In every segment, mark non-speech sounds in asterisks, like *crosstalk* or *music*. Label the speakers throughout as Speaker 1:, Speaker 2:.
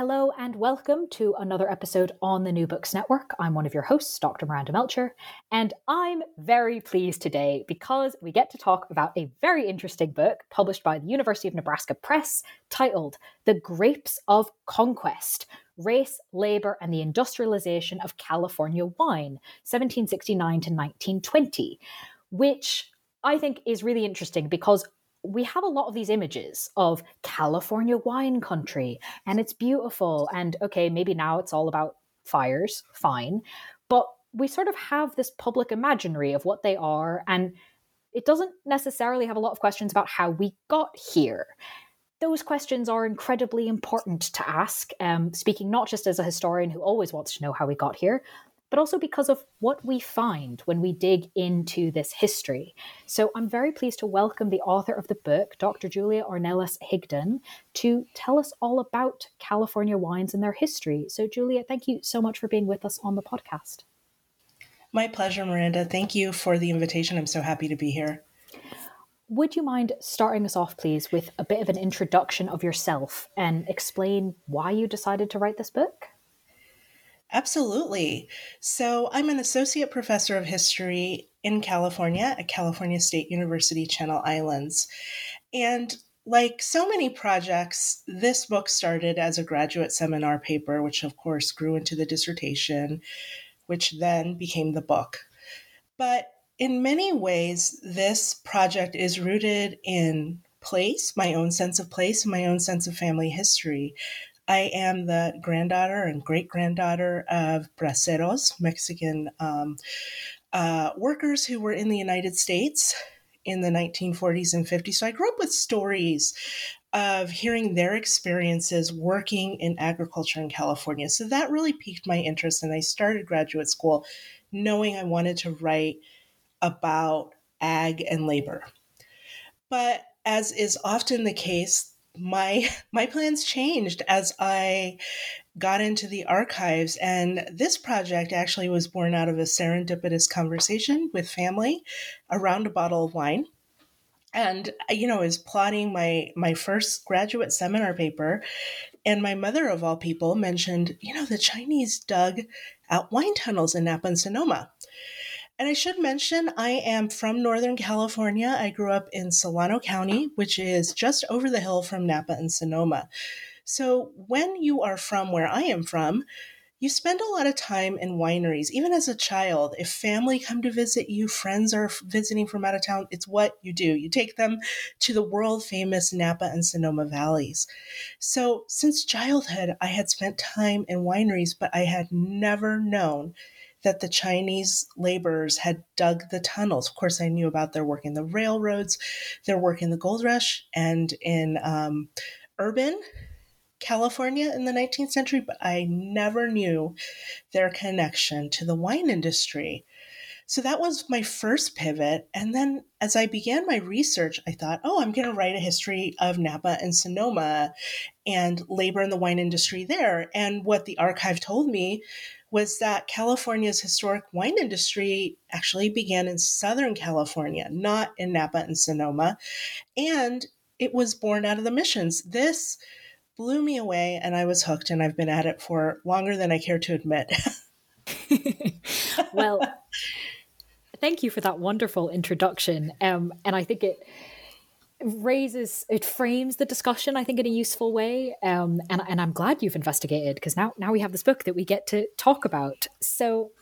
Speaker 1: Hello and welcome to another episode on the New Books Network. I'm one of your hosts, Dr. Miranda Melcher, and I'm very pleased today because we get to talk about a very interesting book published by the University of Nebraska Press titled The Grapes of Conquest Race, Labor, and the Industrialization of California Wine, 1769 to 1920, which I think is really interesting because we have a lot of these images of California wine country and it's beautiful. And okay, maybe now it's all about fires, fine. But we sort of have this public imaginary of what they are. And it doesn't necessarily have a lot of questions about how we got here. Those questions are incredibly important to ask, um, speaking not just as a historian who always wants to know how we got here, but also because of what we find when we dig into this history. So I'm very pleased to welcome the author of the book, Dr. Julia Ornelas Higdon, to tell us all about California wines and their history. So, Julia, thank you so much for being with us on the podcast.
Speaker 2: My pleasure, Miranda. Thank you for the invitation. I'm so happy to be here.
Speaker 1: Would you mind starting us off, please, with a bit of an introduction of yourself and explain why you decided to write this book?
Speaker 2: Absolutely. So, I'm an associate professor of history in California at California State University, Channel Islands. And like so many projects, this book started as a graduate seminar paper, which of course grew into the dissertation, which then became the book. But in many ways, this project is rooted in place, my own sense of place, my own sense of family history. I am the granddaughter and great granddaughter of braceros, Mexican um, uh, workers who were in the United States in the 1940s and 50s. So I grew up with stories of hearing their experiences working in agriculture in California. So that really piqued my interest. And I started graduate school knowing I wanted to write about ag and labor. But as is often the case, my *laughs* my plans changed as I got into the archives and this project actually was born out of a serendipitous conversation with family around a bottle of wine. And uh, you know I was plotting my my first graduate seminar paper and my mother of all people mentioned you know the chinese dug out wine tunnels in napa and sonoma and I should mention, I am from Northern California. I grew up in Solano County, which is just over the hill from Napa and Sonoma. So when you are from where I am from, you spend a lot of time in wineries, even as a child. If family come to visit you, friends are visiting from out of town, it's what you do. You take them to the world famous Napa and Sonoma valleys. So since childhood, I had spent time in wineries, but I had never known that the Chinese laborers had dug the tunnels. Of course, I knew about their work in the railroads, their work in the gold rush, and in um, urban California in the 19th century, but I never knew their connection to the wine industry. So that was my first pivot. And then as I began my research, I thought, oh, I'm going to write a history of Napa and Sonoma and labor in the wine industry there. And what the archive told me was that California's historic wine industry actually began in Southern California, not in Napa and Sonoma. And it was born out of the missions. This blew me away, and I was hooked, and I've been at it for longer than I care to admit. *laughs*
Speaker 1: well, thank you for that wonderful introduction. Um, and I think it raises it frames the discussion i think in a useful way. Um, and, and i'm glad you've investigated because now now we have this book that we get to talk about. So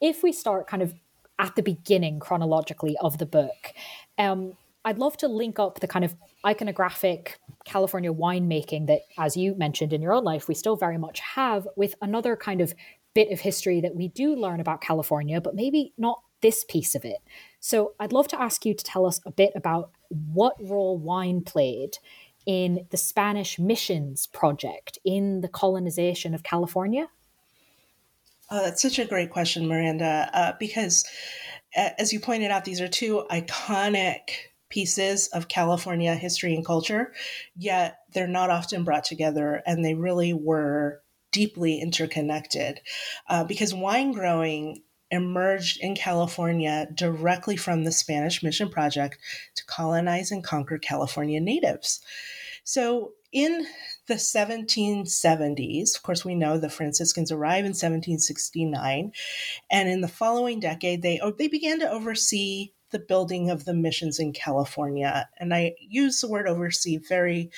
Speaker 1: if we start kind of at the beginning chronologically of the book um, i'd love to link up the kind of iconographic california winemaking that as you mentioned in your own life we still very much have with another kind of bit of history that we do learn about california but maybe not this piece of it so I'd love to ask you to tell us a bit about what role wine played in the Spanish missions project in the colonization of California?
Speaker 2: Oh, that's such a great question, Miranda, uh, because as you pointed out, these are two iconic pieces of California history and culture, yet they're not often brought together, and they really were deeply interconnected uh, because wine growing emerged in California directly from the Spanish Mission Project to colonize and conquer California natives. So, in the 1770s, of course, we know the Franciscans arrived in 1769, and in the following decade, they oh, they began to oversee the building of the missions in California. And I use the word oversee very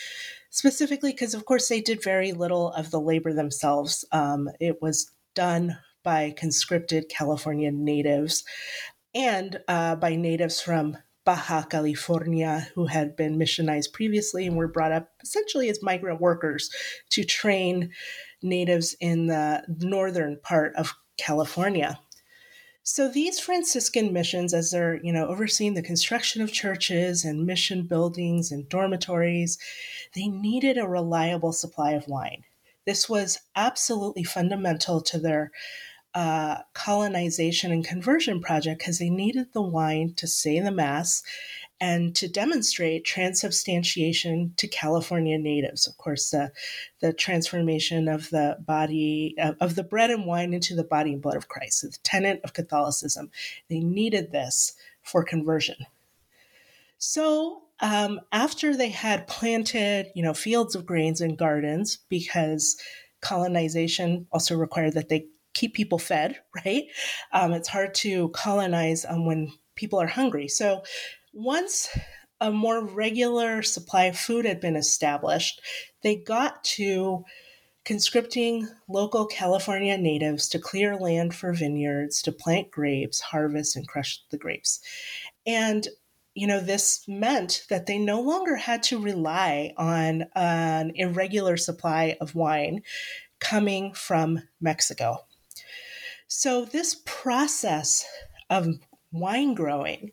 Speaker 2: specifically because, of course, they did very little of the labor themselves. Um, it was done by conscripted California natives and uh, by natives from Baja California who had been missionized previously and were brought up essentially as migrant workers to train natives in the northern part of California. So these Franciscan missions, as they're you know overseeing the construction of churches and mission buildings and dormitories, they needed a reliable supply of wine. This was absolutely fundamental to their uh, colonization and conversion project because they needed the wine to say the Mass and to demonstrate transubstantiation to California natives. Of course, the, the transformation of the body, of, of the bread and wine into the body and blood of Christ, the tenet of Catholicism. They needed this for conversion. So um, after they had planted, you know, fields of grains and gardens, because colonization also required that they keep people fed, *laughs* right? Um, it's hard to colonize um, when people are hungry. So once a more regular supply of food had been established, they got to conscripting local California natives to clear land for vineyards, to plant grapes, harvest, and crush the grapes. And you know, this meant that they no longer had to rely on an irregular supply of wine coming from Mexico. So, this process of wine growing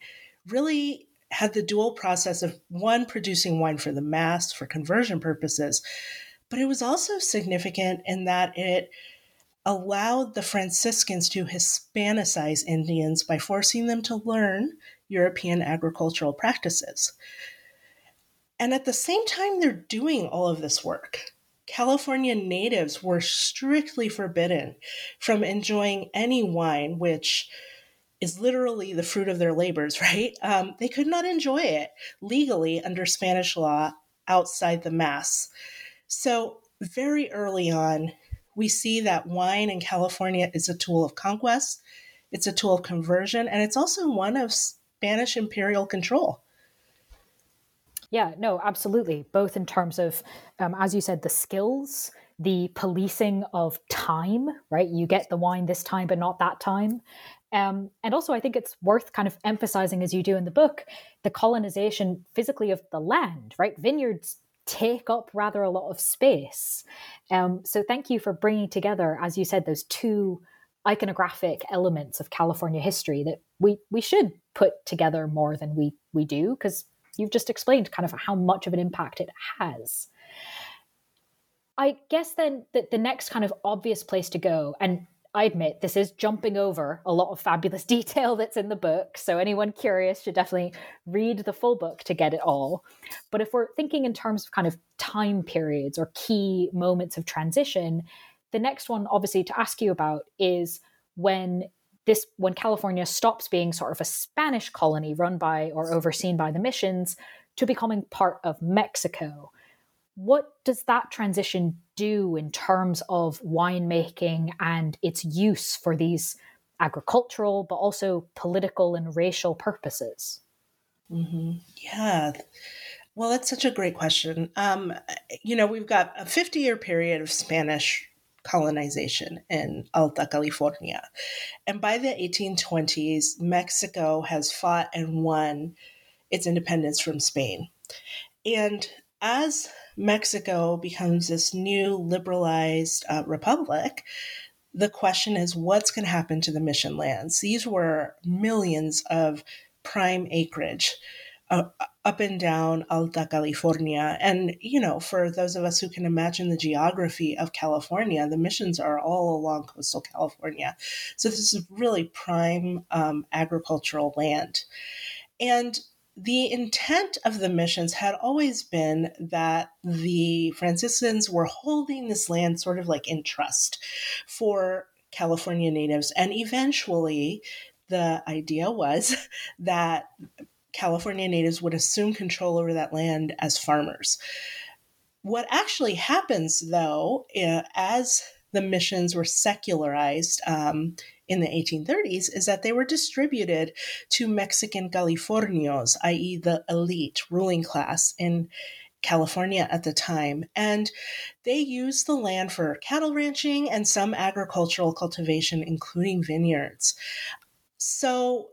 Speaker 2: really had the dual process of one, producing wine for the mass for conversion purposes, but it was also significant in that it allowed the Franciscans to Hispanicize Indians by forcing them to learn European agricultural practices. And at the same time, they're doing all of this work. California natives were strictly forbidden from enjoying any wine, which is literally the fruit of their labors, *laughs* right? Um, they could not enjoy it legally under Spanish law outside the Mass. So, very early on, we see that wine in California is a tool of conquest, it's a tool of conversion, and it's also one of Spanish imperial control.
Speaker 1: Yeah, no, absolutely. Both in terms of, um, as you said, the skills, the policing of time, right? You get the wine this time, but not that time. Um, and also, I think it's worth kind of emphasizing, as you do in the book, the colonization physically of the land, right? Vineyards take up rather a lot of space. Um, so, thank you for bringing together, as you said, those two iconographic elements of California history that we we should put together more than we we do because you've just explained kind of how much of an impact it has. I guess then that the next kind of obvious place to go, and I admit this is jumping over a lot of fabulous *laughs* detail that's in the book. So anyone curious should definitely read the full book to get it all. But if we're thinking in terms of kind of time periods or key moments of transition, the next one obviously to ask you about is when this when California stops being sort of a Spanish colony run by or overseen by the missions to becoming part of Mexico. What does that transition do in terms of winemaking and its use for these agricultural, but also political and racial purposes?
Speaker 2: Mm-hmm. Yeah. Well, that's such a great question. Um, you know, we've got a 50 year period of Spanish colonization in Alta California. And by the 1820s, Mexico has fought and won its independence from Spain. And as Mexico becomes this new liberalized uh, republic, the question is what's going to happen to the mission lands? These were millions of prime acreage uh, up and down Alta California. And, you know, for those of us who can imagine the geography of California, the missions are all along coastal California. So this is really prime um, agricultural land. And the intent of the missions had always been that the Franciscans were holding this land sort of like in trust for California natives. And eventually, the idea was *laughs* that California natives would assume control over that land as farmers. What actually happens, though, as the missions were secularized um, in the 1830s, is that they were distributed to Mexican Californios, i.e., the elite ruling class in California at the time. And they used the land for cattle ranching and some agricultural cultivation, including vineyards. So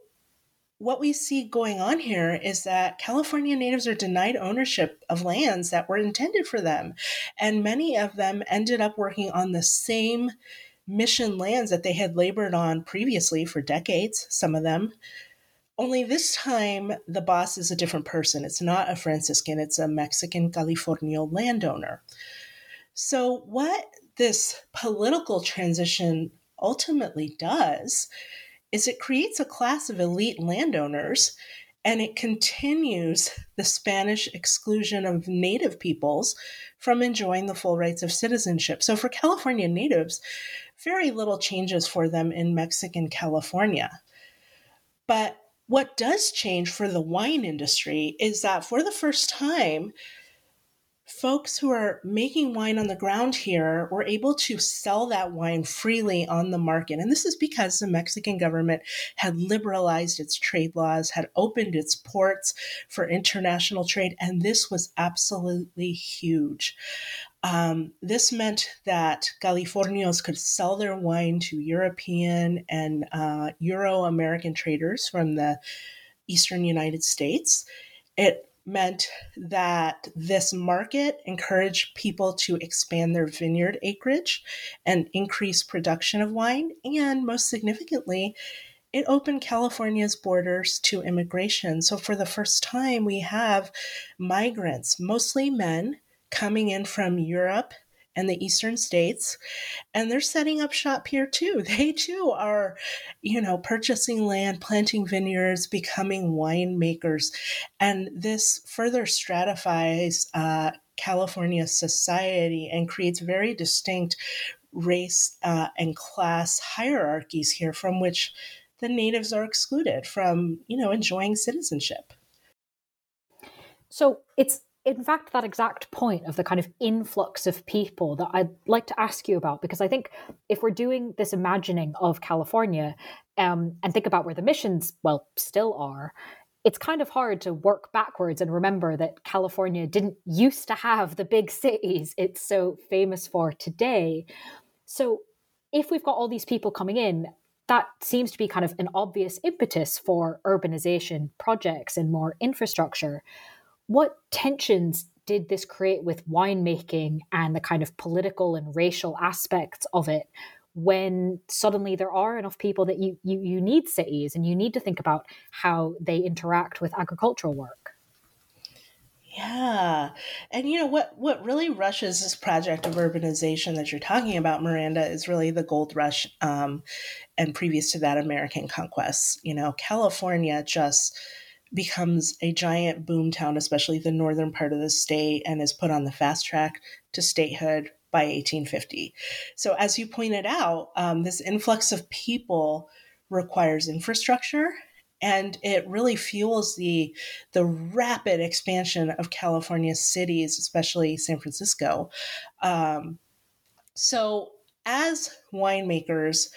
Speaker 2: what we see going on here is that California natives are denied ownership of lands that were intended for them. And many of them ended up working on the same mission lands that they had labored on previously for decades, some of them. Only this time, the boss is a different person. It's not a Franciscan, it's a Mexican California landowner. So, what this political transition ultimately does is it creates a class of elite landowners and it continues the Spanish exclusion of native peoples from enjoying the full rights of citizenship. So for California natives, very little changes for them in Mexican California. But what does change for the wine industry is that for the first time, folks who are making wine on the ground here were able to sell that wine freely on the market. And this is because the Mexican government had liberalized its trade laws, had opened its ports for international trade, and this was absolutely huge. Um, this meant that Californios could sell their wine to European and uh, Euro American traders from the eastern United States. It meant that this market encouraged people to expand their vineyard acreage and increase production of wine. And most significantly, it opened California's borders to immigration. So, for the first time, we have migrants, mostly men, coming in from Europe and the eastern states and they're setting up shop here too. *laughs* They too are you know purchasing land planting vineyards becoming winemakers and this further stratifies uh, california society and creates very distinct race uh, and class hierarchies here from which the natives are excluded from you know enjoying citizenship.
Speaker 1: So it's in fact, that exact point of the kind of influx of people that I'd like to ask you about, because I think if we're doing this imagining of California um, and think about where the missions, well, still are, it's kind of hard to work backwards and remember that California didn't used to have the big cities it's so famous for today. So, if we've got all these people coming in, that seems to be kind of an obvious impetus for urbanization projects and more infrastructure. What tensions did this create with winemaking and the kind of political and racial aspects of it when suddenly there are enough people that you, you, you need cities and you need to think about how they interact with agricultural work?
Speaker 2: Yeah. And you know what what really rushes this project of urbanization that you're talking about, Miranda, is really the gold rush um, and previous to that American conquest. You know, California just becomes a giant boom town, especially the northern part of the state, and is put on the fast track to statehood by 1850. So, as you pointed out, um, this influx of people requires infrastructure and it really fuels the the rapid expansion of California cities, especially San Francisco. Um, so as winemakers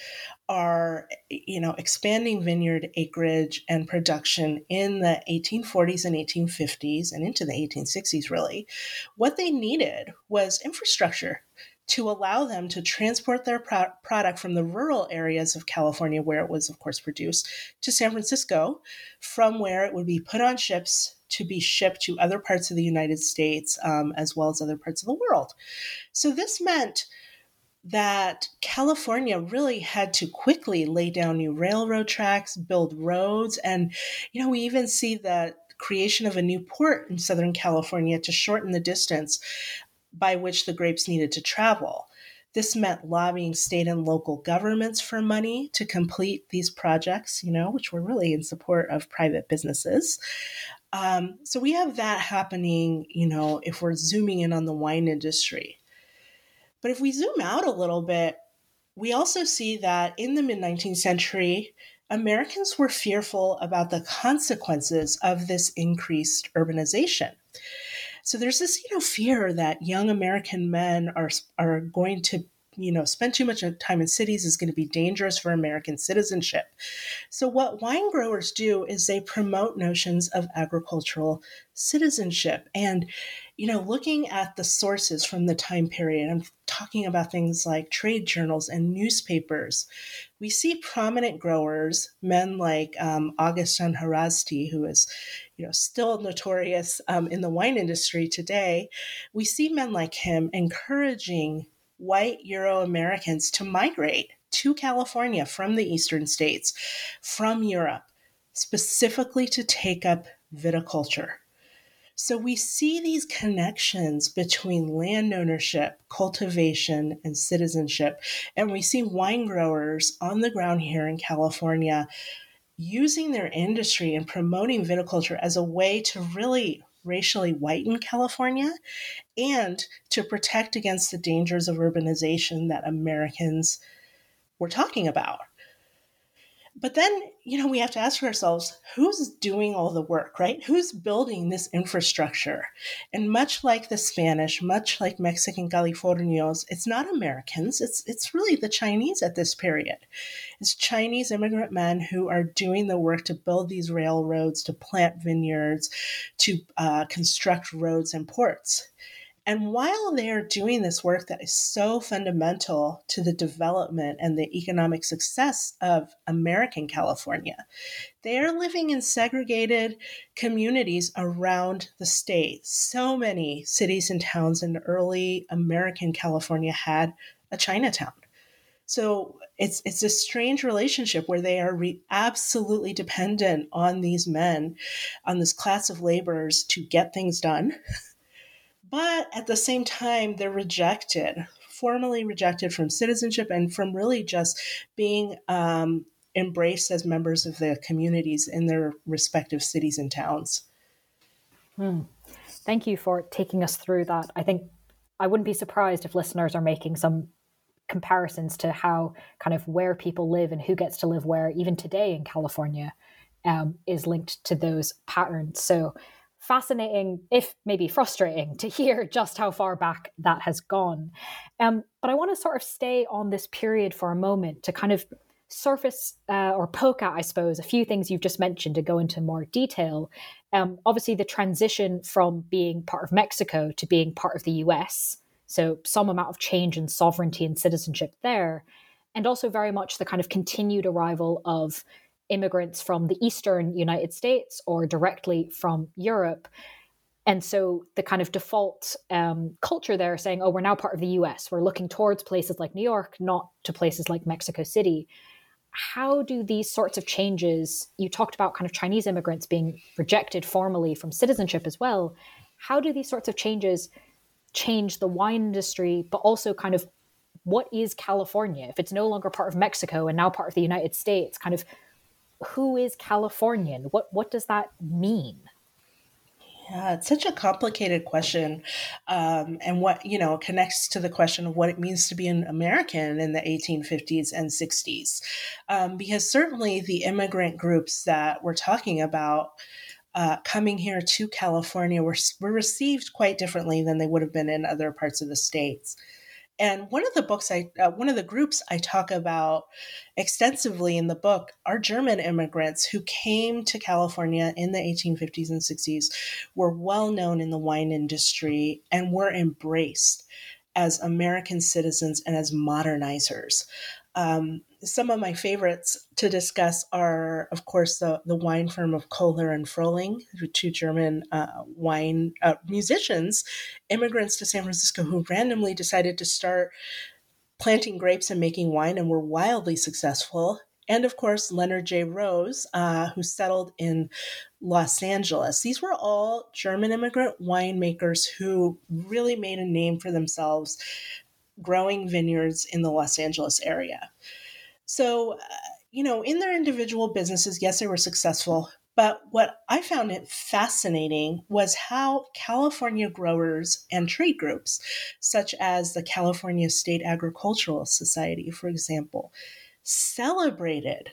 Speaker 2: are you know expanding vineyard acreage and production in the 1840s and 1850s and into the 1860s really what they needed was infrastructure to allow them to transport their pro- product from the rural areas of California where it was of course produced to San Francisco from where it would be put on ships to be shipped to other parts of the United States um, as well as other parts of the world. So this meant that California really had to quickly lay down new railroad tracks, build roads, and you know we even see the creation of a new port in Southern California to shorten the distance by which the grapes needed to travel. This meant lobbying state and local governments for money to complete these projects, you know, which were really in support of private businesses. Um, so we have that happening, you know, if we're zooming in on the wine industry. But if we zoom out a little bit, we also see that in the mid 19th century, Americans were fearful about the consequences of this increased urbanization. So there's this, you know, fear that young American men are are going to you know spend too much time in cities is going to be dangerous for american citizenship. So what wine growers do is they promote notions of agricultural citizenship. And you know looking at the sources from the time period i'm talking about things like trade journals and newspapers we see prominent growers men like um, augustin haraszthy who is you know still notorious um, in the wine industry today. We see men like him encouraging white Euro Americans to migrate to California from the eastern states, from Europe, specifically to take up viticulture. So we see these connections between land ownership, cultivation, and citizenship. And we see wine growers on the ground here in California using their industry and promoting viticulture as a way to really racially white in California and to protect against the dangers of urbanization that Americans were talking about. But then, you know, we have to ask ourselves who's doing all the work, right? Who's building this infrastructure? And much like the Spanish, much like Mexican Californios, it's not Americans, it's, it's really the Chinese at this period. It's Chinese immigrant men who are doing the work to build these railroads, to plant vineyards, to uh, construct roads and ports. And while they are doing this work that is so fundamental to the development and the economic success of American California, they are living in segregated communities around the state. So many cities and towns in early American California had a Chinatown. So it's it's a strange relationship where they are re- absolutely dependent on these men, on this class of laborers to get things done. *laughs* But at the same time, they're rejected, formally rejected from citizenship and from really just being um, embraced as members of the communities in their respective cities and towns.
Speaker 1: Hmm. Thank you for taking us through that. I think I wouldn't be surprised if listeners are making some comparisons to how kind of where people live and who gets to live where, even today in California, um, is linked to those patterns. So fascinating, if maybe frustrating, to hear *laughs* just how far back that has gone. Um, but I want to sort of stay on this period for a moment to kind of surface uh, or poke at, I suppose, a few things you've just mentioned to go into more detail. Um, obviously, the transition from being part of Mexico to being part of the US. So, some amount of change in sovereignty and citizenship there. And also, very much the kind of continued arrival of immigrants from the eastern United States or directly from Europe. And so the kind of default um, culture there saying, oh, we're now part of the US. We're looking towards places like New York, not to places like Mexico City. How do these sorts of changes, you talked about kind of Chinese immigrants being rejected formally from citizenship as well. How do these sorts of changes change the wine industry, but also kind of what is California? If it's no longer part of Mexico and now part of the United States, kind of who is Californian? What what does that mean?
Speaker 2: Yeah, it's such a complicated question, um, and what you know connects to the question of what it means to be an American in the 1850s and 60s, um, because certainly the immigrant groups that we're talking about uh, coming here to California were were received quite differently than they would have been in other parts of the states. And one of the books I, uh, one of the groups I talk about extensively in the book are German immigrants who came to California in the 1850s and 60s, were well known in the wine industry, and were embraced as American citizens and as modernizers. Um, some of my favorites to discuss are, of course, the, the wine firm of Kohler and Frohling, two German uh, wine uh, musicians, immigrants to San Francisco who randomly decided to start planting grapes and making wine and were wildly successful. and of course Leonard J. Rose, uh, who settled in Los Angeles. These were all German immigrant winemakers who really made a name for themselves growing vineyards in the Los Angeles area. So, uh, you know, in their individual businesses, yes, they were successful. But what I found it fascinating was how California growers and trade groups, such as the California State Agricultural Society, for example, celebrated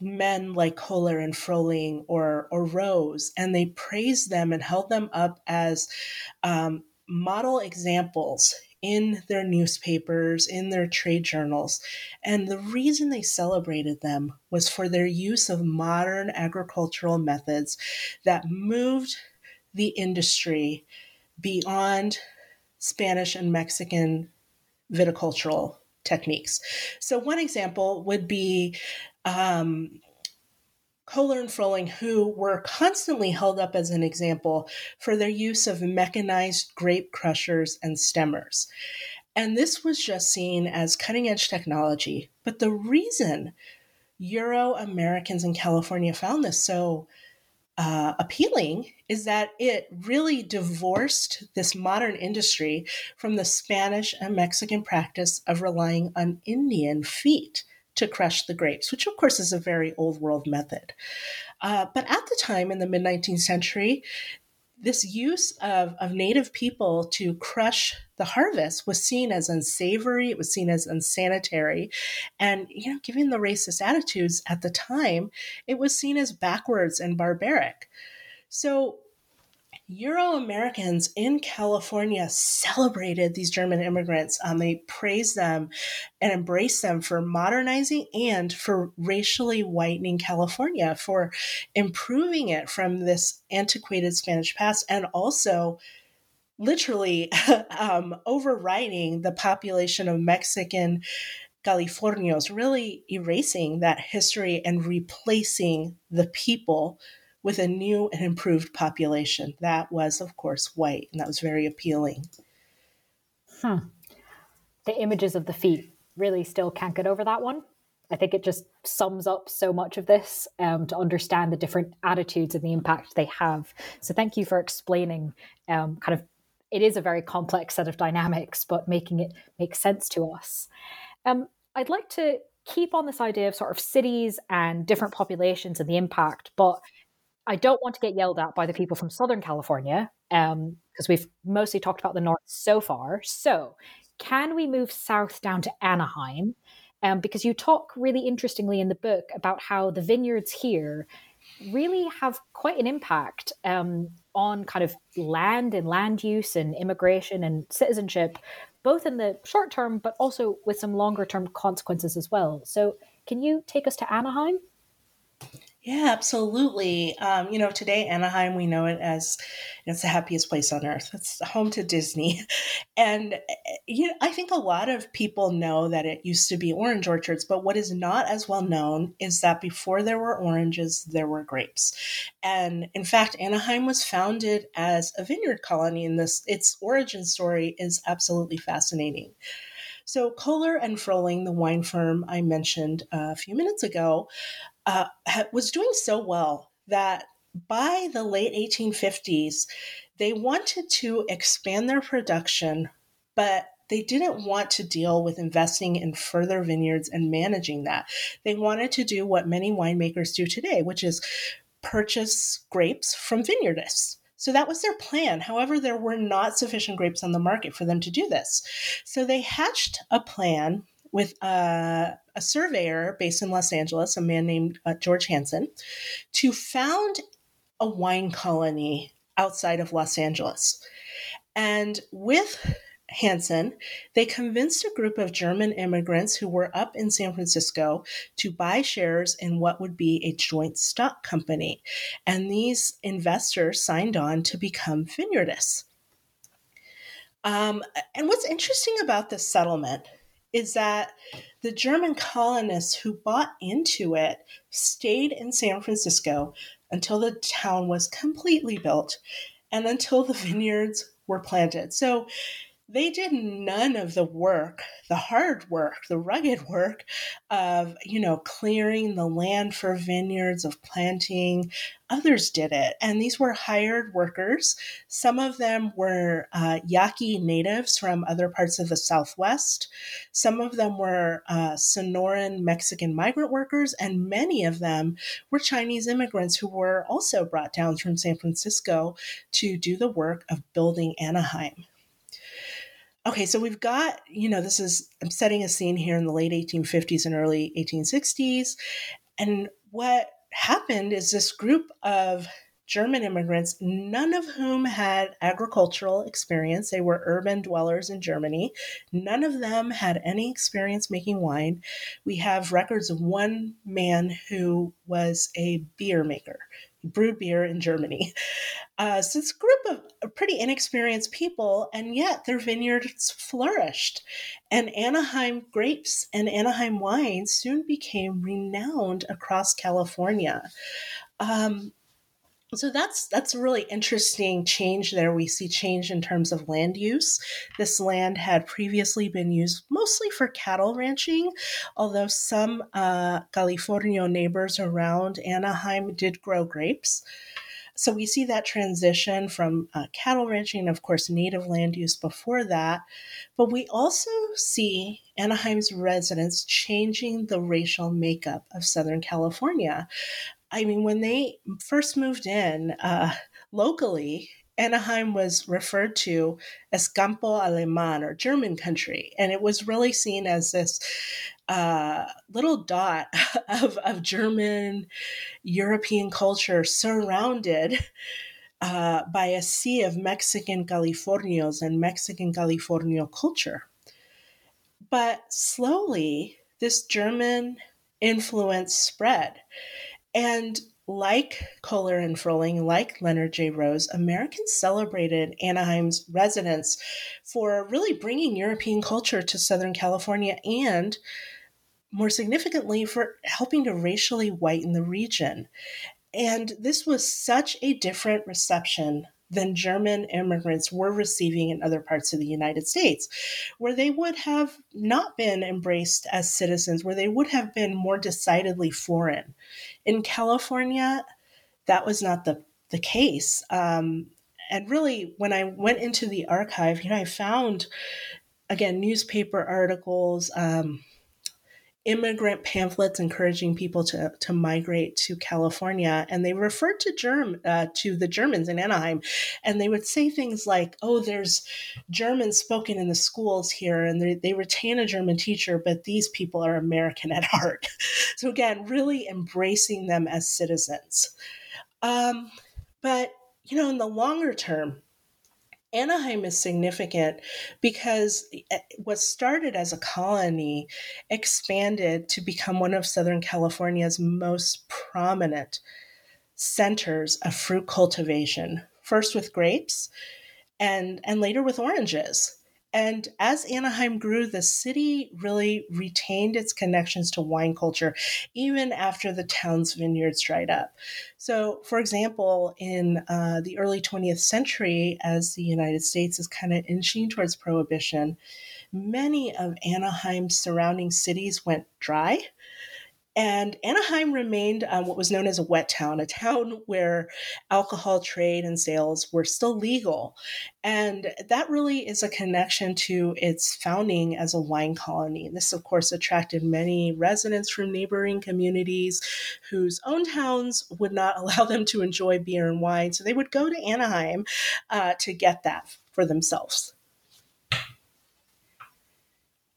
Speaker 2: men like Kohler and Frohling or, or Rose, and they praised them and held them up as um, model examples in their newspapers, in their trade journals. And the reason they celebrated them was for their use of modern agricultural methods that moved the industry beyond Spanish and Mexican viticultural techniques. So, one example would be um, Kohler and Frohling, who were constantly held up as an example for their use of mechanized grape crushers and stemmers. And this was just seen as cutting edge technology. But the reason Euro Americans in California found this so uh, appealing is that it really divorced this modern industry from the Spanish and Mexican practice of relying on Indian feet to crush the grapes, which of course is a very old world method. Uh, but at the time in the mid 19th century, this use of, of native people to crush the harvest was seen as unsavory, it was seen as unsanitary. And, you know, given the racist attitudes at the time, it was seen as backwards and barbaric. So Euro Americans in California celebrated these German immigrants. Um, they praised them and embraced them for modernizing and for racially whitening California, for improving it from this antiquated Spanish past, and also literally *laughs* um, overriding the population of Mexican Californios, really erasing that history and replacing the people with a new and improved population. That was, of course, white, and that was very appealing.
Speaker 1: Hmm. The images of the feet really still can't get over that one. I think it just sums up so much of this um, to understand the different attitudes and the impact they have. So, thank you for explaining um, kind of it is a very complex set of dynamics, but making it make sense to us. Um, I'd like to keep on this idea of sort of cities and different populations and the impact, but I don't want to get yelled at by the people from Southern California because um, we've mostly talked about the North so far. So, can we move south down to Anaheim? Um, because you talk really interestingly in the book about how the vineyards here really have quite an impact um, on kind of land and land use and immigration and citizenship, both in the short term, but also with some longer term consequences as well. So, can you take us to Anaheim?
Speaker 2: Yeah, absolutely. Um, you know, today Anaheim, we know it as it's the happiest place on earth. It's home to Disney, *laughs* and you know, I think a lot of people know that it used to be orange orchards. But what is not as well known is that before there were oranges, there were grapes, and in fact, Anaheim was founded as a vineyard colony. And this its origin story is absolutely fascinating. So Kohler and Frohling, the wine firm I mentioned a few minutes ago, uh, was doing so well that by the late 1850s, they wanted to expand their production, but they didn't want to deal with investing in further vineyards and managing that. They wanted to do what many winemakers do today, which is purchase grapes from vineyardists. So that was their plan. However, there were not sufficient grapes on the market for them to do this. So they hatched a plan with a, a surveyor based in Los Angeles, a man named uh, George Hansen, to found a wine colony outside of Los Angeles. And with Hansen, they convinced a group of German immigrants who were up in San Francisco to buy shares in what would be a joint stock company. And these investors signed on to become vineyardists. Um, and what's interesting about this settlement is that the German colonists who bought into it stayed in San Francisco until the town was completely built and until the *laughs* vineyards were planted. So they did none of the work, the hard work, the rugged work of, you know, clearing the land for vineyards, of planting. Others did it. And these were hired workers. Some of them were uh, Yaqui natives from other parts of the Southwest. Some of them were uh, Sonoran Mexican migrant workers. And many of them were Chinese immigrants who were also brought down from San Francisco to do the work of building Anaheim okay, so we've got, you know, this is, I'm setting a scene here in the late 1850s and early 1860s. And what happened is this group of German immigrants, none of whom had agricultural experience. They were urban dwellers in Germany. None of them had any experience making wine. We have records of one man who was a beer maker, brewed beer in Germany. Uh, so it's a group of pretty inexperienced people, and yet their vineyards flourished. And Anaheim grapes and Anaheim wine soon became renowned across California. Um, so that's that's a really interesting change there. We see change in terms of land use. This land had previously been used mostly for cattle ranching, although some uh, California neighbors around Anaheim did grow grapes. So we see that transition from uh, cattle ranching, and of course, native land use before that. But we also see Anaheim's residents changing the racial makeup of Southern California. I mean, when they first moved in uh, locally, Anaheim was referred to as Campo Aleman or German country. And it was really seen as this uh, little dot *laughs* of, of German European culture surrounded uh, by a sea of Mexican Californios and Mexican Californio culture. But slowly, this German influence spread. And like Kohler and Frohling, like Leonard J. Rose, Americans celebrated Anaheim's residents for really bringing European culture to Southern California and more significantly, for helping to racially whiten the region. And this was such a different reception than German immigrants were receiving in other parts of the United States, where they would have not been embraced as citizens, where they would have been more decidedly foreign. In California, that was not the, the case. Um, and really, when I went into the archive, you know, I found again newspaper articles, um, immigrant pamphlets encouraging people to, to migrate to California, and they referred to Germ uh, to the Germans in Anaheim, and they would say things like, "Oh, there's German spoken in the schools here, and they, they retain a German teacher, but these people are American at heart." *laughs* so again, really embracing them as citizens. Um, but you know, in the longer term, Anaheim is significant because eh, what started as a colony expanded to become one of Southern California's most prominent centers of fruit cultivation, first with grapes and, and later with oranges. And as Anaheim grew, the city really retained its connections to wine culture even after the town's vineyards dried up. So, for example, in uh, the early 20th century, as the United States is kind of inching towards prohibition, many of Anaheim's surrounding cities went dry and Anaheim remained um, what was known as a wet town, a town where alcohol trade and sales were still legal. And that really is a connection to its founding as a wine colony. This, of course, attracted many residents from neighboring communities whose own towns would not *laughs* allow them to enjoy beer and wine. So they would go to Anaheim uh, to get that for themselves.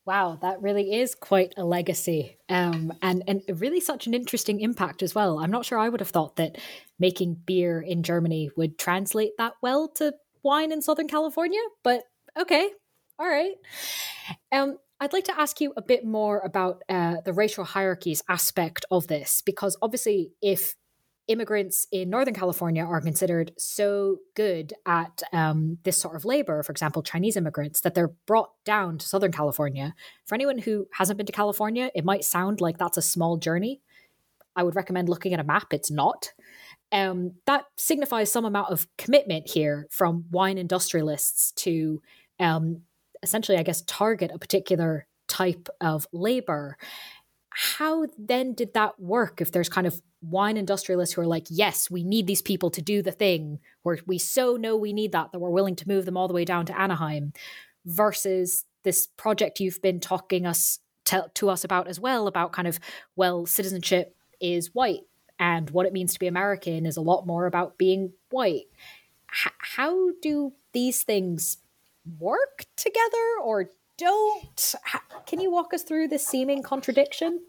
Speaker 1: Wow, that really is quite a legacy, um, and and really such an interesting impact as well. I'm not sure I would have thought that making beer in Germany would translate that well to wine in Southern California, but okay, all right. Um, I'd like to ask you a bit more about uh, the racial hierarchies aspect of this, because obviously, if immigrants in Northern California are considered so good at um, this sort of labor, for example, Chinese immigrants, that they're brought down to Southern California. For anyone who hasn't been to California, it might sound like that's a small journey. I would recommend looking at a map. It's not. Um, that signifies some amount of commitment here from wine industrialists to um, essentially, I guess, target a particular type of labor. How then did that work if there's kind of wine industrialists who are like, yes, we need these people to do the thing, where we so know we need that that we're willing to move them all the way down to Anaheim, versus this project you've been talking us to, to us about as well about kind of well citizenship is white and what it means to be American is a lot more about being white. H- how do these things work together or don't? Can you walk us through this seeming contradiction?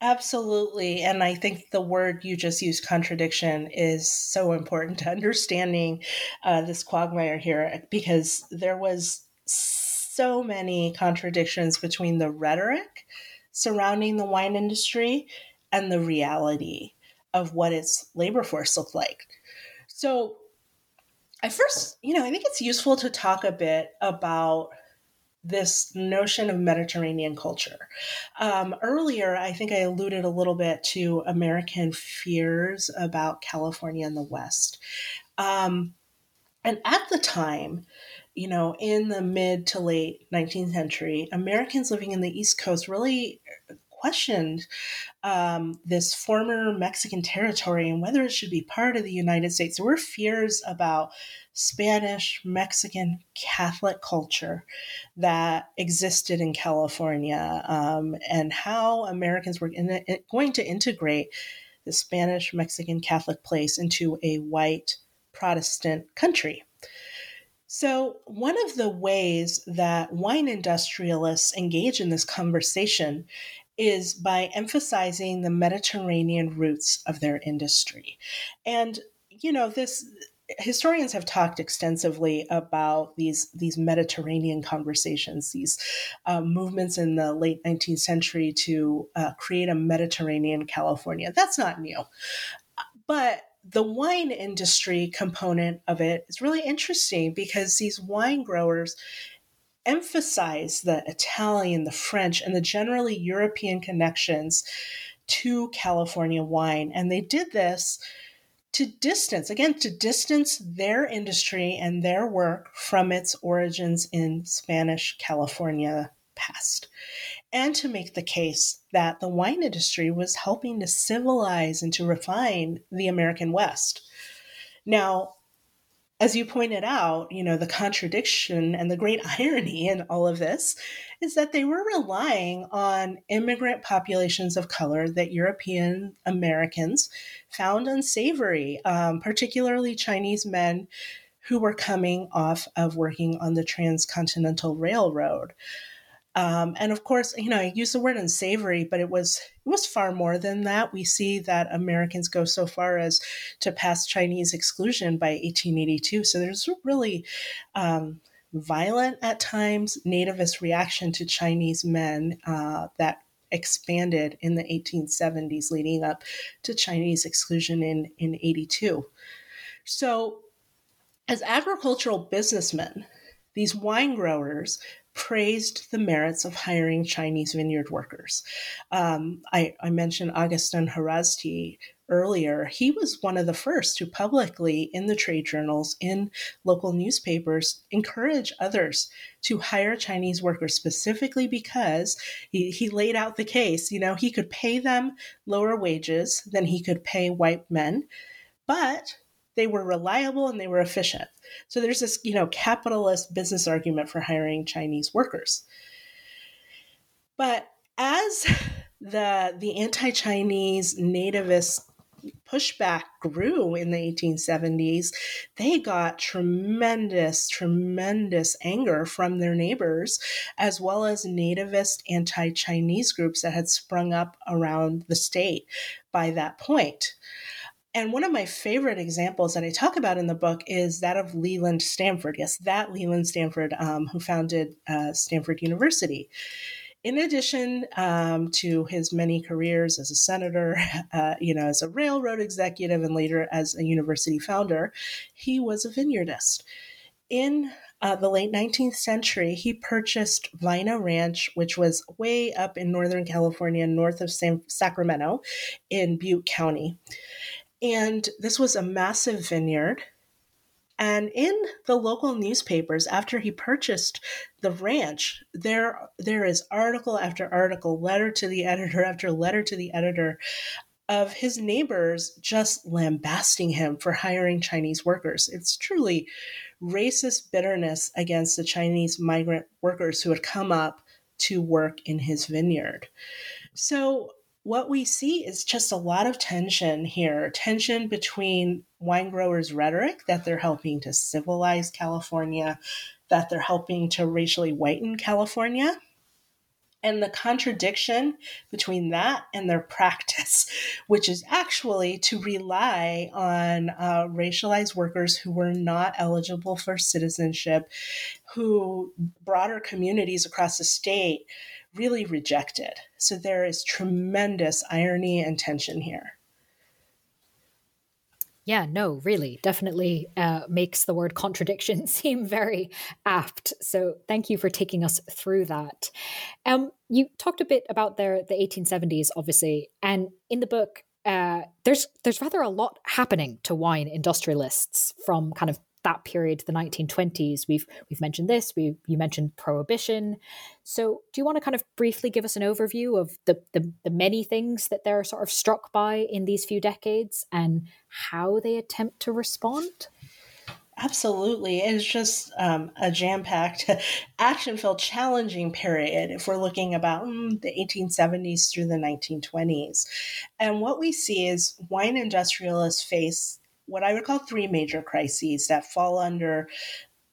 Speaker 2: Absolutely. And I think the word you just used, contradiction, is so important to understanding uh, this quagmire here because there was so many contradictions between the rhetoric surrounding the wine industry and the reality of what its labor force looked like. So, I first, you know, I think it's useful to talk a bit about this notion of Mediterranean culture. Um, earlier, I think I alluded a little bit to American fears about California and the West. Um, and at the time, you know, in the mid to late 19th century, Americans living in the East Coast really questioned um, this former Mexican territory and whether it should be part of the United States. There were fears about Spanish, Mexican, Catholic culture that existed in California um, and how Americans were in, in, going to integrate the Spanish, Mexican, Catholic place into a white Protestant country. So, one of the ways that wine industrialists engage in this conversation is by emphasizing the Mediterranean roots of their industry. And, you know, this historians have talked extensively about these these Mediterranean conversations, these uh, movements in the late 19th century to uh, create a Mediterranean California. That's not new, but the wine industry component of it is really interesting because these wine growers emphasize the Italian, the French, and the generally European connections to California wine. And they did this to distance, again, to distance their industry and their work from its origins in Spanish California past, and to make the case that the wine industry was helping to civilize and to refine the American West. Now, as you pointed out, you know, the contradiction and the great *laughs* irony in all of this is that they were relying on immigrant populations of color that European Americans found unsavory, um, particularly Chinese men who were coming off of working on the Transcontinental Railroad. Um, and of course, you know, I use the word unsavory, but it was it was far more than that. We see that Americans go so far as to pass Chinese exclusion by 1882. So there's really um, violent at times nativist reaction to Chinese men uh, that expanded in the 1870s, leading up to Chinese exclusion in in 82. So, as agricultural businessmen, these wine growers praised the merits of hiring Chinese vineyard workers. Um, I, I, mentioned Augustin Haraszthy earlier. He was one of the first to publicly, in the trade journals, in local newspapers, encourage others to hire Chinese workers specifically because he, he laid out the case. You know, he could pay them lower wages than he could pay white men, but they were reliable and they were efficient. So there's this, you know, capitalist business argument for hiring Chinese workers. But as *laughs* the the anti-Chinese nativist pushback grew in the 1870s, they got tremendous, tremendous anger from their neighbors, as well as nativist anti Chinese groups that had sprung up around the state by that point. And one of my favorite examples that I talk about in the book is that of Leland Stanford. Yes, that Leland Stanford, um, who founded uh, Stanford University. In addition um, to his many careers as a senator, *laughs* uh, you know, as a railroad executive, and later as a university founder, he was a vineyardist. In uh, the late 19th century, he purchased Vina Ranch, which was way up in Northern California, north of San- Sacramento in Butte County. And this was a massive vineyard. And in the local newspapers, after he purchased the ranch, there there is article after article, letter to the editor after letter to the editor of his neighbors just lambasting him for hiring Chinese workers. It's truly racist bitterness against the Chinese migrant workers who had come up to work in his vineyard. So, what we see is just a lot of tension here tension between wine growers' rhetoric that they're helping to civilize California, that they're helping to racially whiten California, and the contradiction between that and their practice, *laughs* which is actually to rely on uh, racialized workers who were not eligible for citizenship, who broader communities across the state really rejected. So there is tremendous irony and tension here.
Speaker 1: Yeah, no, really, definitely uh, makes the word contradiction *laughs* seem very apt. So thank you for taking us through that. Um, you talked a bit about their the 1870s, obviously, and in the book, uh, there's there's rather a lot happening to wine industrialists from kind of that period, the 1920s. We've we've mentioned this. We you mentioned prohibition. So, do you want to kind of briefly give us an overview of the, the the many things that they're sort of struck by in these few decades and how they attempt to respond?
Speaker 2: Absolutely. It's just um, a jam packed, *laughs* action filled, challenging period if we're looking about mm, the 1870s through the 1920s. And what we see is wine industrialists face what I would call three major crises that fall under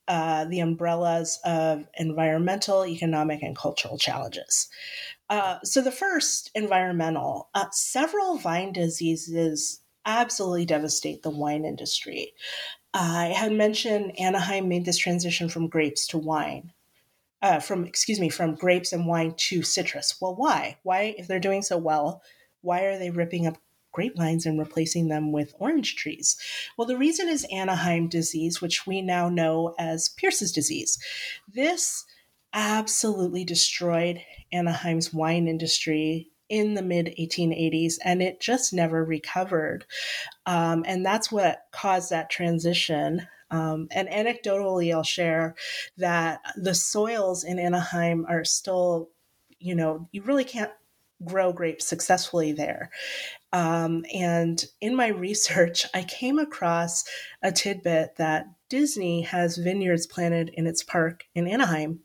Speaker 2: uh, the umbrellas of environmental, economic, and cultural challenges. Uh, so, the first, environmental, uh, several vine diseases absolutely devastate the wine industry. I had mentioned Anaheim made this transition from grapes to wine. Uh, from excuse me from grapes and wine to citrus well why why if they're doing so well why are they ripping up grapevines and replacing them with orange trees? Well, the reason is Anaheim disease, which we now know as Pierce's disease. This absolutely destroyed Anaheim's wine industry in the mid 1880s and it just never recovered. Um, and that's what caused that transition. Um, and anecdotally, I'll share that the soils in Anaheim are still, you know, you really can't grow grapes successfully there. Um, and in my research, I came across a tidbit that Disney has vineyards planted in its park in Anaheim.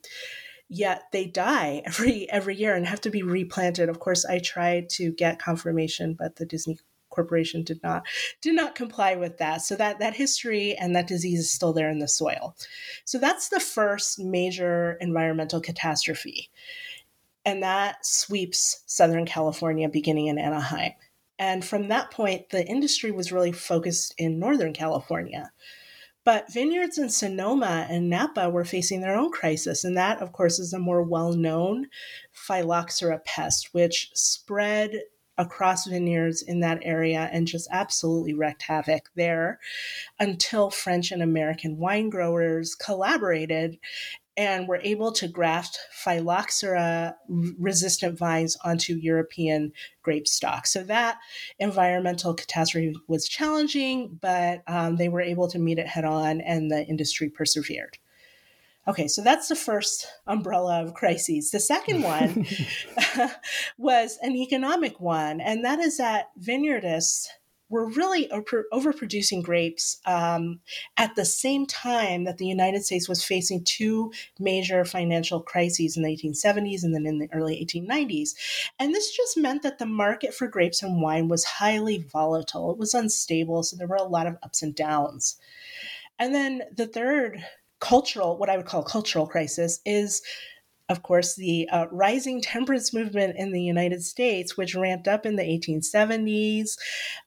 Speaker 2: Yet they die *laughs* every every year and have to be replanted. Of course, I tried to get confirmation, but the Disney corporation did not did not comply with that so that that history and that disease is still there in the soil so that's the first major environmental catastrophe and that sweeps Southern California beginning in Anaheim. And from that point, the industry was really focused in Northern California. But vineyards in Sonoma and Napa were facing their own crisis. And that, of course, is a more well known phylloxera pest, which spread across vineyards in that area and just absolutely wreaked havoc there until French and American wine growers collaborated and were able to graft phylloxera resistant vines onto European grape stock. So that environmental catastrophe was challenging, but um, they were able to meet it head on and the industry persevered. Okay, so that's the first umbrella of crises. The second *laughs* one *laughs* was an economic one, and that is that vineyardists were really overproducing grapes um, at the same time that the United States was facing two major financial crises in the 1870s and then in the early 1890s. And this just meant that the market for grapes and wine was highly volatile, it was unstable, so there were a lot of ups and downs. And then the third cultural, what I would call cultural crisis, is of course, the uh, rising temperance movement in the United States, which ramped up in the 1870s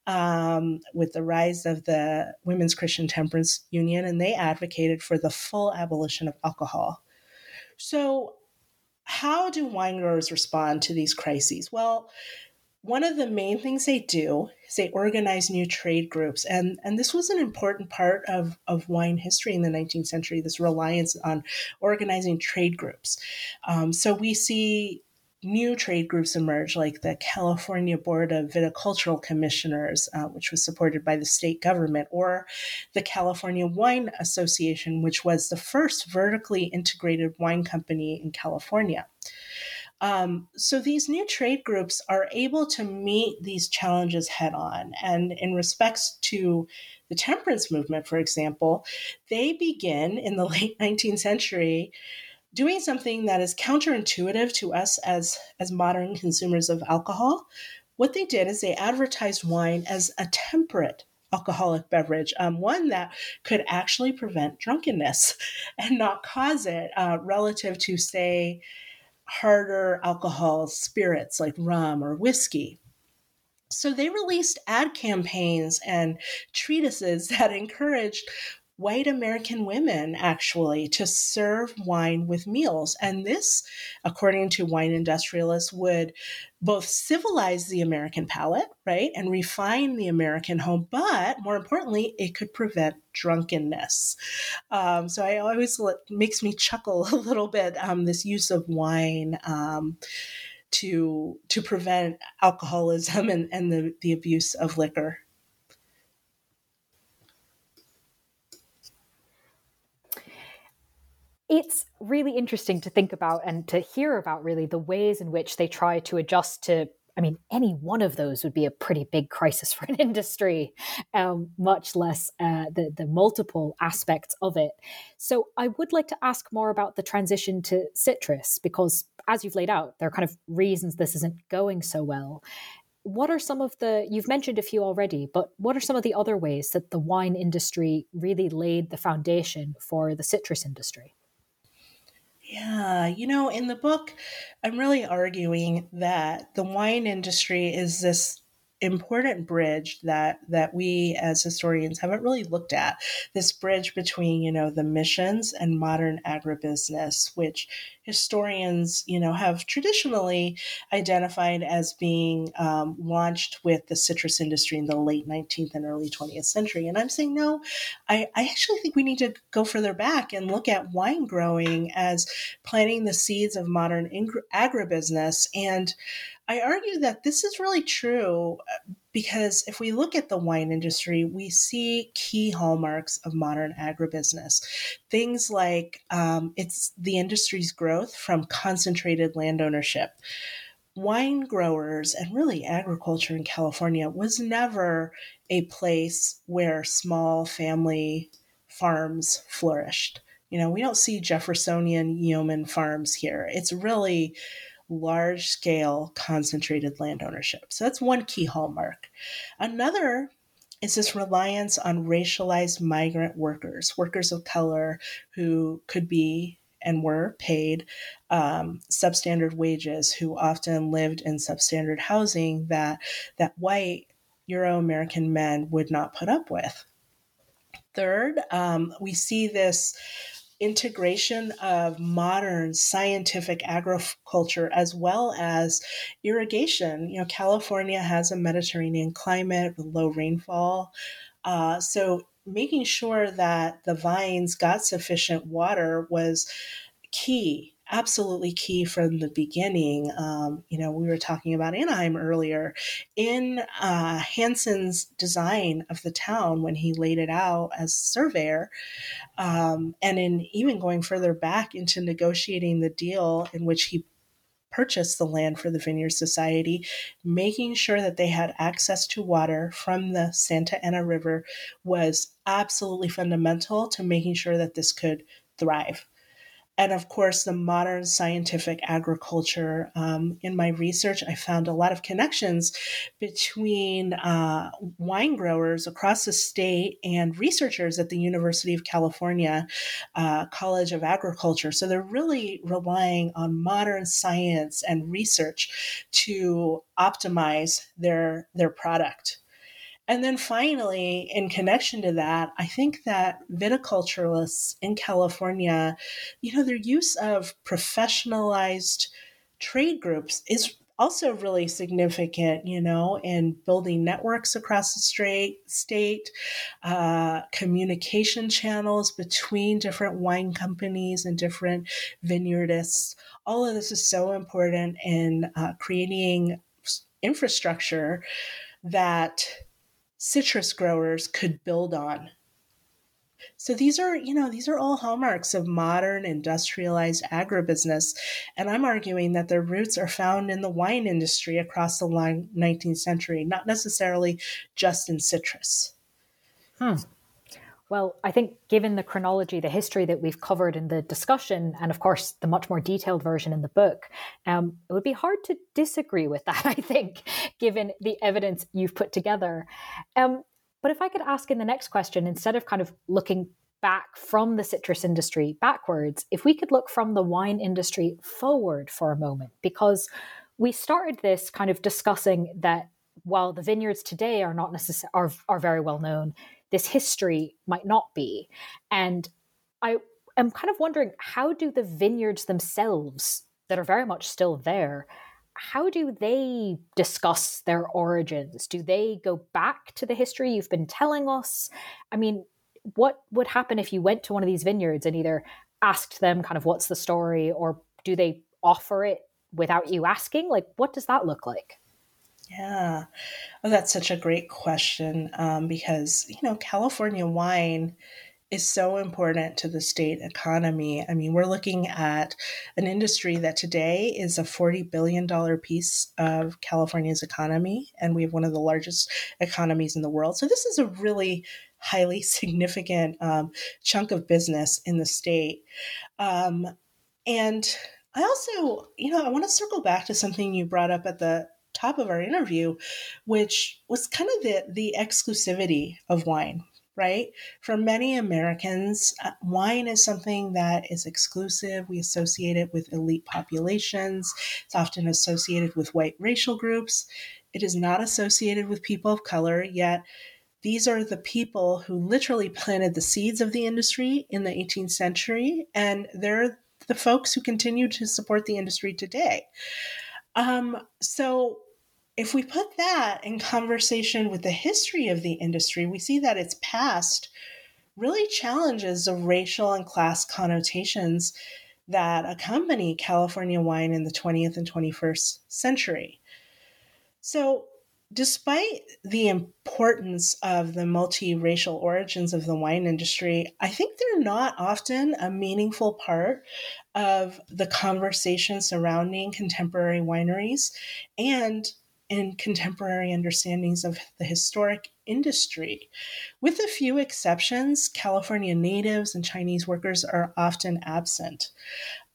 Speaker 2: um, with the rise of the Women's Christian Temperance Union, and they advocated for the full abolition of alcohol. So, how do wine growers respond to these crises? Well, one of the main things they do they organize new trade groups. And, and this was an important part of, of wine history in the 19th century, this reliance on organizing trade groups. Um, so we see new trade groups emerge, like the California Board of Viticultural Commissioners, uh, which was supported by the state government, or the California Wine Association, which was the first vertically integrated wine company in California. Um, so these new trade groups are able to meet these challenges head on. And in respects to the temperance movement, for example, they begin in the *laughs* late 19th century doing something that is counterintuitive to us as, as modern consumers of alcohol. What they did is they advertised wine as a temperate alcoholic beverage, um, one that could actually prevent drunkenness *laughs* and not cause it, uh, relative to, say, harder alcohol spirits like rum or whiskey. So they released ad campaigns and treatises *laughs* that encouraged white American women actually to serve wine with meals. And this, according to wine industrialists, would both civilize the American palate, right, and refine the American home, but more importantly, it could prevent drunkenness. Um, so I always it makes me chuckle *laughs* a little bit um, this use of wine. Um, to to prevent alcoholism *laughs* and, and the, the abuse of liquor.
Speaker 1: It's really interesting to think about and to hear about really the ways in which they try to adjust to I mean, any one of those would be a pretty big crisis for an *laughs* industry, um, much less uh, the the multiple aspects of it. So, I would like to ask more about the transition to citrus because, as you've laid out, there are kind of reasons this isn't going so well. What are some of the you've mentioned a few already, but what are some of the other ways that the wine industry really laid the foundation for the citrus industry?
Speaker 2: Yeah, you know, in the book, I'm really arguing that the wine industry is this important bridge that that we as historians haven't really looked at. This bridge between you know the missions and modern agribusiness which historians you know have traditionally identified as being um, launched with the citrus industry in the late 19th and early 20th century. And i'm saying no I, I actually think we need to go further back and look at wine growing as planting the seeds of modern agribusiness. And I argue that this is really true uh, because if we look at the wine industry, we see key hallmarks of modern agribusiness. Things like um, it's the industry's growth from concentrated land ownership. Wine growers and really agriculture in California was never a place where small family farms flourished. You know, we don't see Jeffersonian yeoman farms here. It's really large scale concentrated land ownership. So that's one key hallmark. Another is this reliance on racialized migrant workers, workers of color who could be and were paid um, substandard wages, who often lived in substandard housing that that white Euro American men would not put up with. Third, um, we see this integration of modern scientific agriculture as well as irrigation. You know, California has a Mediterranean climate with low rainfall. Uh, so making sure that the vines got sufficient water was key absolutely key from the beginning. Um, you know, we were talking about Anaheim earlier. In uh, Hansen's design of the town, when he laid it out as surveyor, um, and in even going further back into negotiating the deal in which he purchased the land for the Vineyard Society, making sure that they had access to water from the Santa Ana River was absolutely fundamental to making sure that this could thrive and of course, the modern scientific agriculture. Um, in my research, I found a lot of connections between uh, wine growers across the state and researchers at the University of California uh, College of Agriculture. So they're really relying on modern science and research to optimize their their product. And then finally, in connection to that, I think that viticulturalists in California, you know, their use of professionalized trade groups is also really significant, you know, in building networks across the straight, state, uh, communication channels between different wine companies and different vineyardists. All of this is so important in uh, creating infrastructure that citrus growers could build on so these are, you know, these are all hallmarks of modern industrialized agribusiness. And I'm arguing that their roots are found in the wine industry across the 19th century, not necessarily just in citrus.
Speaker 1: Hmm. Well, I think given the chronology, the history that we've covered in the discussion, and of course the much more detailed version in the book, um, it would be hard to disagree with that, *laughs* I think, given the evidence you've put together. Um, but if I could ask in the next question, instead of kind of looking back from the citrus industry backwards, if we could look from the wine industry forward for a moment, because we started this kind of discussing that while the vineyards today are not necessarily are, are very well known, this history might not be. And I am kind of wondering how do the vineyards themselves that are very much still there how do they discuss their origins? Do they go back to the history you've been telling us? I mean, what would happen if you went to one of these vineyards and either asked them kind of what's the story or do they offer it without you asking? Like, what does that look like?
Speaker 2: Yeah, well, that's such a great question um, because, you know, California wine is so important to the state economy. I mean, we're looking at an industry that today is a $40 billion piece of California's economy, and we have one of the largest economies in the world. So, this is a really highly *laughs* significant um, chunk of business in the state. Um, and I also, you know, I want to circle back to something you brought up at the top of our interview, which was kind of the the exclusivity of wine right? For many Americans, uh, wine is something that is exclusive. We associate it with elite populations. It's often associated with white racial groups. It is not associated with people of color, yet, these are the people who literally planted the seeds of the industry in the 18th century, and they're the folks who continue to support the industry today. Um, so, if we put that in conversation with the history of the industry, we see that its past really challenges the racial and class connotations that accompany California wine in the 20th and 21st century. So, despite the importance of the multiracial origins of the wine industry, I think they're not often a meaningful part of the conversation surrounding contemporary wineries and and contemporary understandings of the historic industry. With a few exceptions, California natives and Chinese workers are often absent.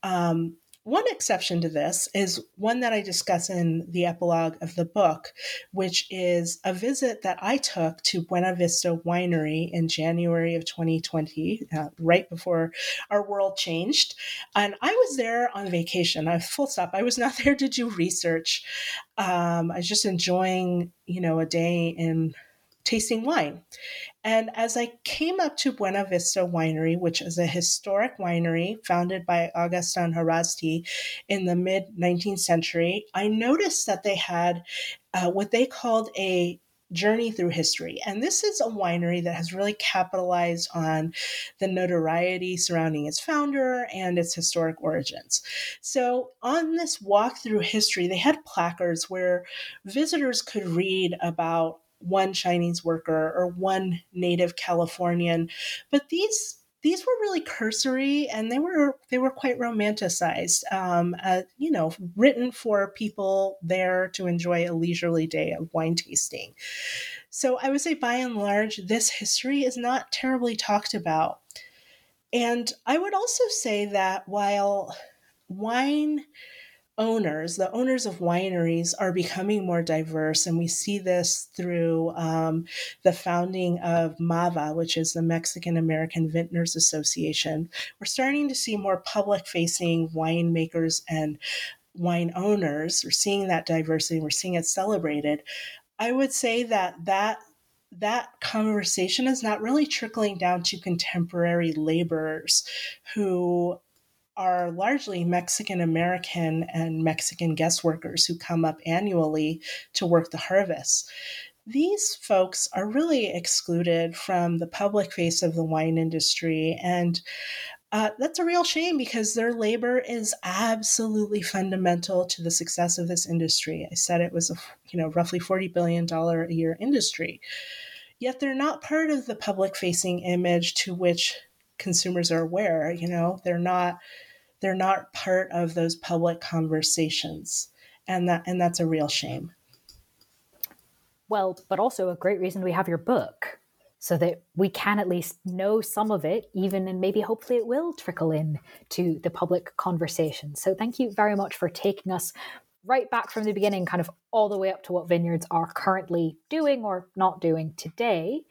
Speaker 2: Um, one exception to this is one that I discuss in the epilogue of the book, which is a visit that I took to Buena Vista Winery in January of 2020, uh, right before our world changed. And I was there on vacation. I full stop. I was not *laughs* there to do research. Um, I was just enjoying, you know, a day in tasting wine. And as I came up to Buena Vista Winery, which is a historic winery founded by Augustin Haraszthy in the mid 19th century, I noticed that they had uh, what they called a journey through history. And this is a winery that has really capitalized on the notoriety surrounding its founder and its historic origins. So, on this walk through history, they had placards where visitors could read about one Chinese worker or one native Californian. But these these were really cursory and they were they were quite romanticized um, uh, you know written for people there to enjoy a leisurely day of wine tasting so i would say by and large this history is not terribly talked about and i would also say that while wine owners, the owners of wineries, are becoming more diverse. And we see this through um, the founding of MAVA, which is the Mexican American Vintners Association. We're starting to see more public facing winemakers and wine owners. We're seeing that diversity, we're seeing it celebrated. I would say that that that conversation is not really trickling down to contemporary laborers who are largely Mexican American and Mexican guest workers who come up annually to work the harvest. These folks are really excluded from the public face of the wine industry. And uh, that's a real shame because their labor is absolutely fundamental to the success of this industry. I said it was a you know roughly forty billion dollar a year industry, yet they're not part of the public facing image to which consumers are aware. You know, they're not they're not part of those public conversations. And that and that's a real shame.
Speaker 1: Well but also a great reason we have your book so that we can at least know some of it even and maybe hopefully it will trickle in to the public conversation. So thank you very much for taking us right back from the beginning kind of all the way up to what vineyards are currently doing or not doing today.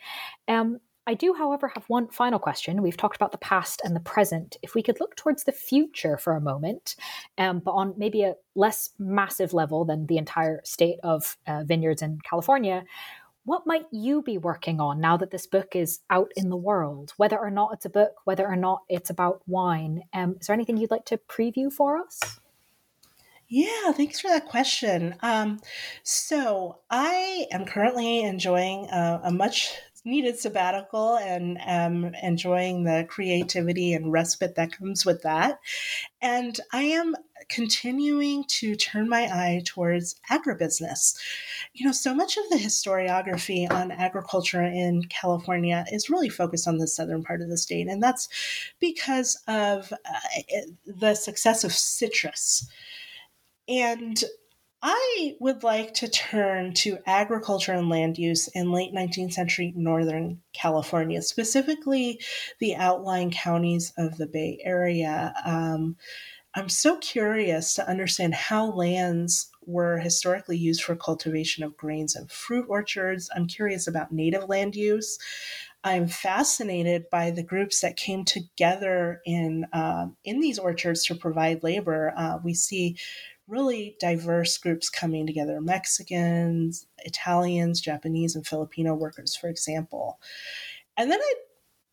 Speaker 1: Um, I do, however, have one final question. We've talked about the past and the present. If we could look towards the future for a moment, um, but on maybe a less massive level than the entire state of uh, vineyards in California, what might you be working on now that this book is out in the world? Whether or not it's a book, whether or not it's about wine, um, is there anything you'd like to preview for us?
Speaker 2: Yeah, thanks for that question. Um, so, I am currently enjoying a, a much needed sabbatical and am enjoying the creativity and respite that comes with that. And I am continuing to turn my eye towards agribusiness. You know, so much of the historiography on agriculture in California is really focused on the southern part of the state, and that's because of uh, the success of citrus. And I would like to turn to agriculture and land use in late 19th century Northern California, specifically the outlying counties of the Bay Area. Um, I'm so curious to understand how lands were historically used for cultivation of grains and fruit orchards. I'm curious about native land use. I'm fascinated by the groups that came together in uh, in these orchards to provide labor. Uh, we see really diverse groups coming together Mexicans, Italians, Japanese, and Filipino workers, for example. And then I,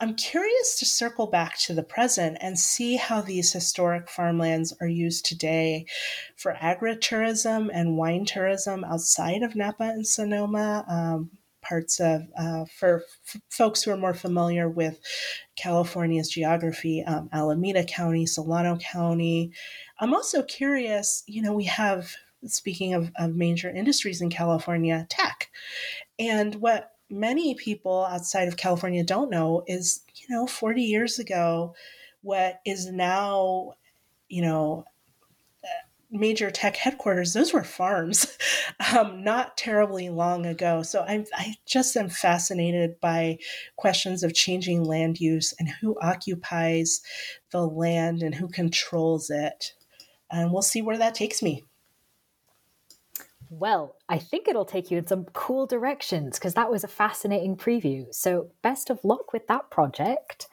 Speaker 2: I'm curious to circle back to the present and see how these historic farmlands are used today for agritourism and wine tourism outside of Napa and Sonoma. Um, parts of uh, for f- folks who are more familiar with California's geography, um, Alameda County, Solano County, I'm also curious, you know, we have, speaking of, of major industries in California, tech. And what many people outside of California don't know is, you know, 40 years ago, what is now, you know, major tech headquarters, those were farms *laughs* um, not terribly long ago. So I'm, I just am fascinated by questions of changing land use and who occupies the land and who controls it and we'll see where that takes me.
Speaker 1: Well, I think it'll take you in some cool directions because that was a fascinating preview. So, best of luck with that project.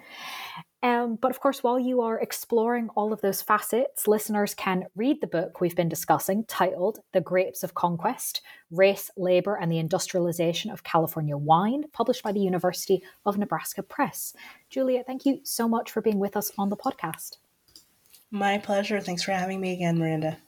Speaker 1: Um, but of course, while you are exploring all of those facets, listeners can read the book we've been discussing titled The Grapes of Conquest Race, Labor, and the Industrialization of California Wine, published by the University of Nebraska Press. Julia, thank you so much for being with us on the podcast.
Speaker 2: My pleasure. Thanks for having me again, Miranda.